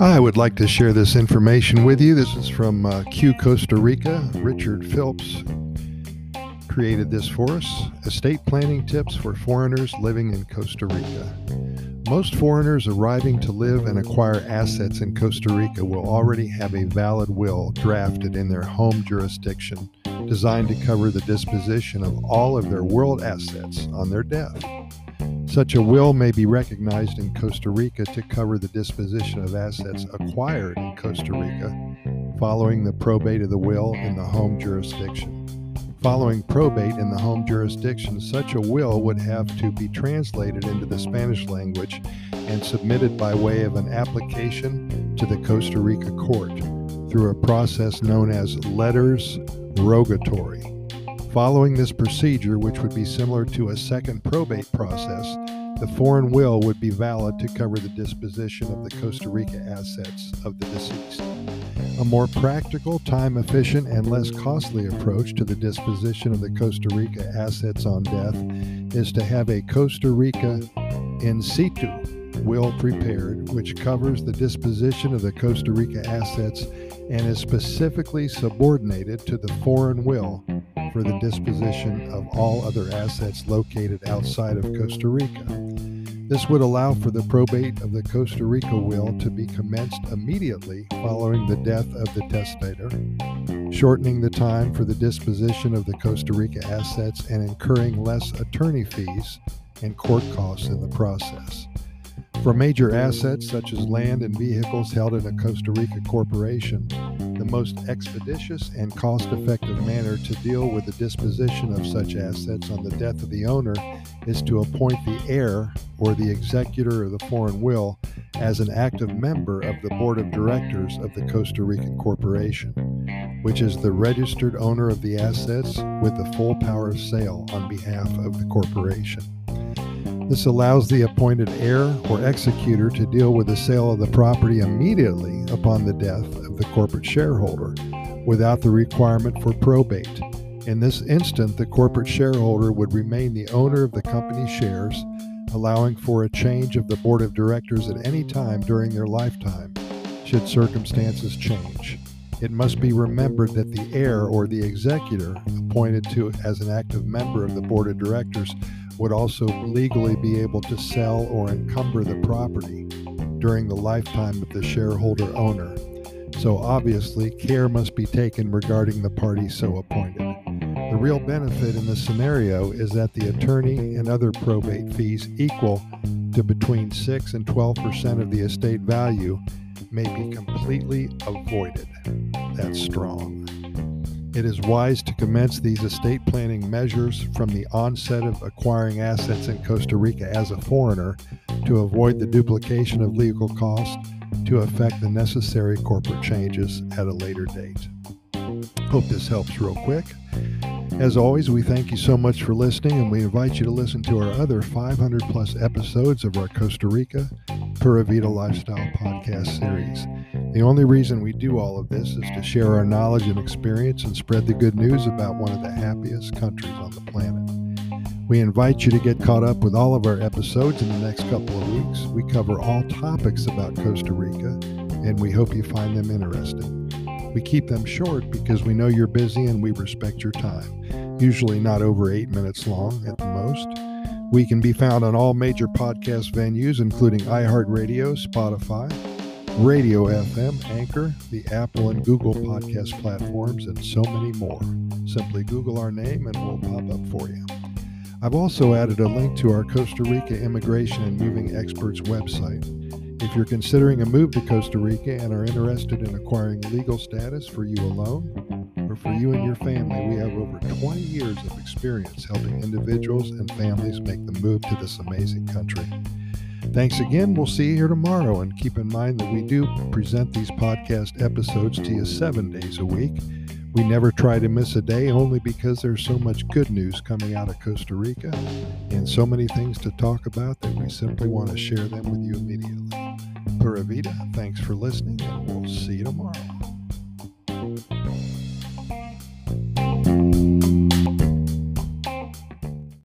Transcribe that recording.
I would like to share this information with you. This is from uh, Q Costa Rica. Richard Phelps created this for us Estate Planning Tips for Foreigners Living in Costa Rica. Most foreigners arriving to live and acquire assets in Costa Rica will already have a valid will drafted in their home jurisdiction designed to cover the disposition of all of their world assets on their death. Such a will may be recognized in Costa Rica to cover the disposition of assets acquired in Costa Rica following the probate of the will in the home jurisdiction. Following probate in the home jurisdiction, such a will would have to be translated into the Spanish language and submitted by way of an application to the Costa Rica court through a process known as letters rogatory. Following this procedure, which would be similar to a second probate process, the foreign will would be valid to cover the disposition of the Costa Rica assets of the deceased. A more practical, time efficient, and less costly approach to the disposition of the Costa Rica assets on death is to have a Costa Rica in situ will prepared, which covers the disposition of the Costa Rica assets and is specifically subordinated to the foreign will for the disposition of all other assets located outside of Costa Rica. This would allow for the probate of the Costa Rica will to be commenced immediately following the death of the testator, shortening the time for the disposition of the Costa Rica assets and incurring less attorney fees and court costs in the process. For major assets such as land and vehicles held in a Costa Rica corporation, the most expeditious and cost effective manner to deal with the disposition of such assets on the death of the owner is to appoint the heir or the executor of the foreign will as an active member of the board of directors of the Costa Rican corporation, which is the registered owner of the assets with the full power of sale on behalf of the corporation. This allows the appointed heir or executor to deal with the sale of the property immediately upon the death of the corporate shareholder without the requirement for probate. In this instant, the corporate shareholder would remain the owner of the company's shares, allowing for a change of the board of directors at any time during their lifetime, should circumstances change. It must be remembered that the heir or the executor appointed to as an active member of the board of directors would also legally be able to sell or encumber the property during the lifetime of the shareholder owner. So obviously, care must be taken regarding the party so appointed. The real benefit in this scenario is that the attorney and other probate fees equal to between 6 and 12% of the estate value may be completely avoided. That's strong. It is wise to commence these estate planning measures from the onset of acquiring assets in Costa Rica as a foreigner to avoid the duplication of legal costs to effect the necessary corporate changes at a later date. Hope this helps real quick. As always, we thank you so much for listening and we invite you to listen to our other 500 plus episodes of our Costa Rica Pura Vida Lifestyle podcast series. The only reason we do all of this is to share our knowledge and experience and spread the good news about one of the happiest countries on the planet. We invite you to get caught up with all of our episodes in the next couple of weeks. We cover all topics about Costa Rica, and we hope you find them interesting. We keep them short because we know you're busy and we respect your time, usually not over eight minutes long at the most. We can be found on all major podcast venues, including iHeartRadio, Spotify, Radio FM, Anchor, the Apple and Google podcast platforms, and so many more. Simply Google our name and we'll pop up for you. I've also added a link to our Costa Rica Immigration and Moving Experts website. If you're considering a move to Costa Rica and are interested in acquiring legal status for you alone or for you and your family, we have over 20 years of experience helping individuals and families make the move to this amazing country. Thanks again. We'll see you here tomorrow. And keep in mind that we do present these podcast episodes to you seven days a week. We never try to miss a day only because there's so much good news coming out of Costa Rica and so many things to talk about that we simply want to share them with you immediately. Pura Vida, thanks for listening, and we'll see you tomorrow.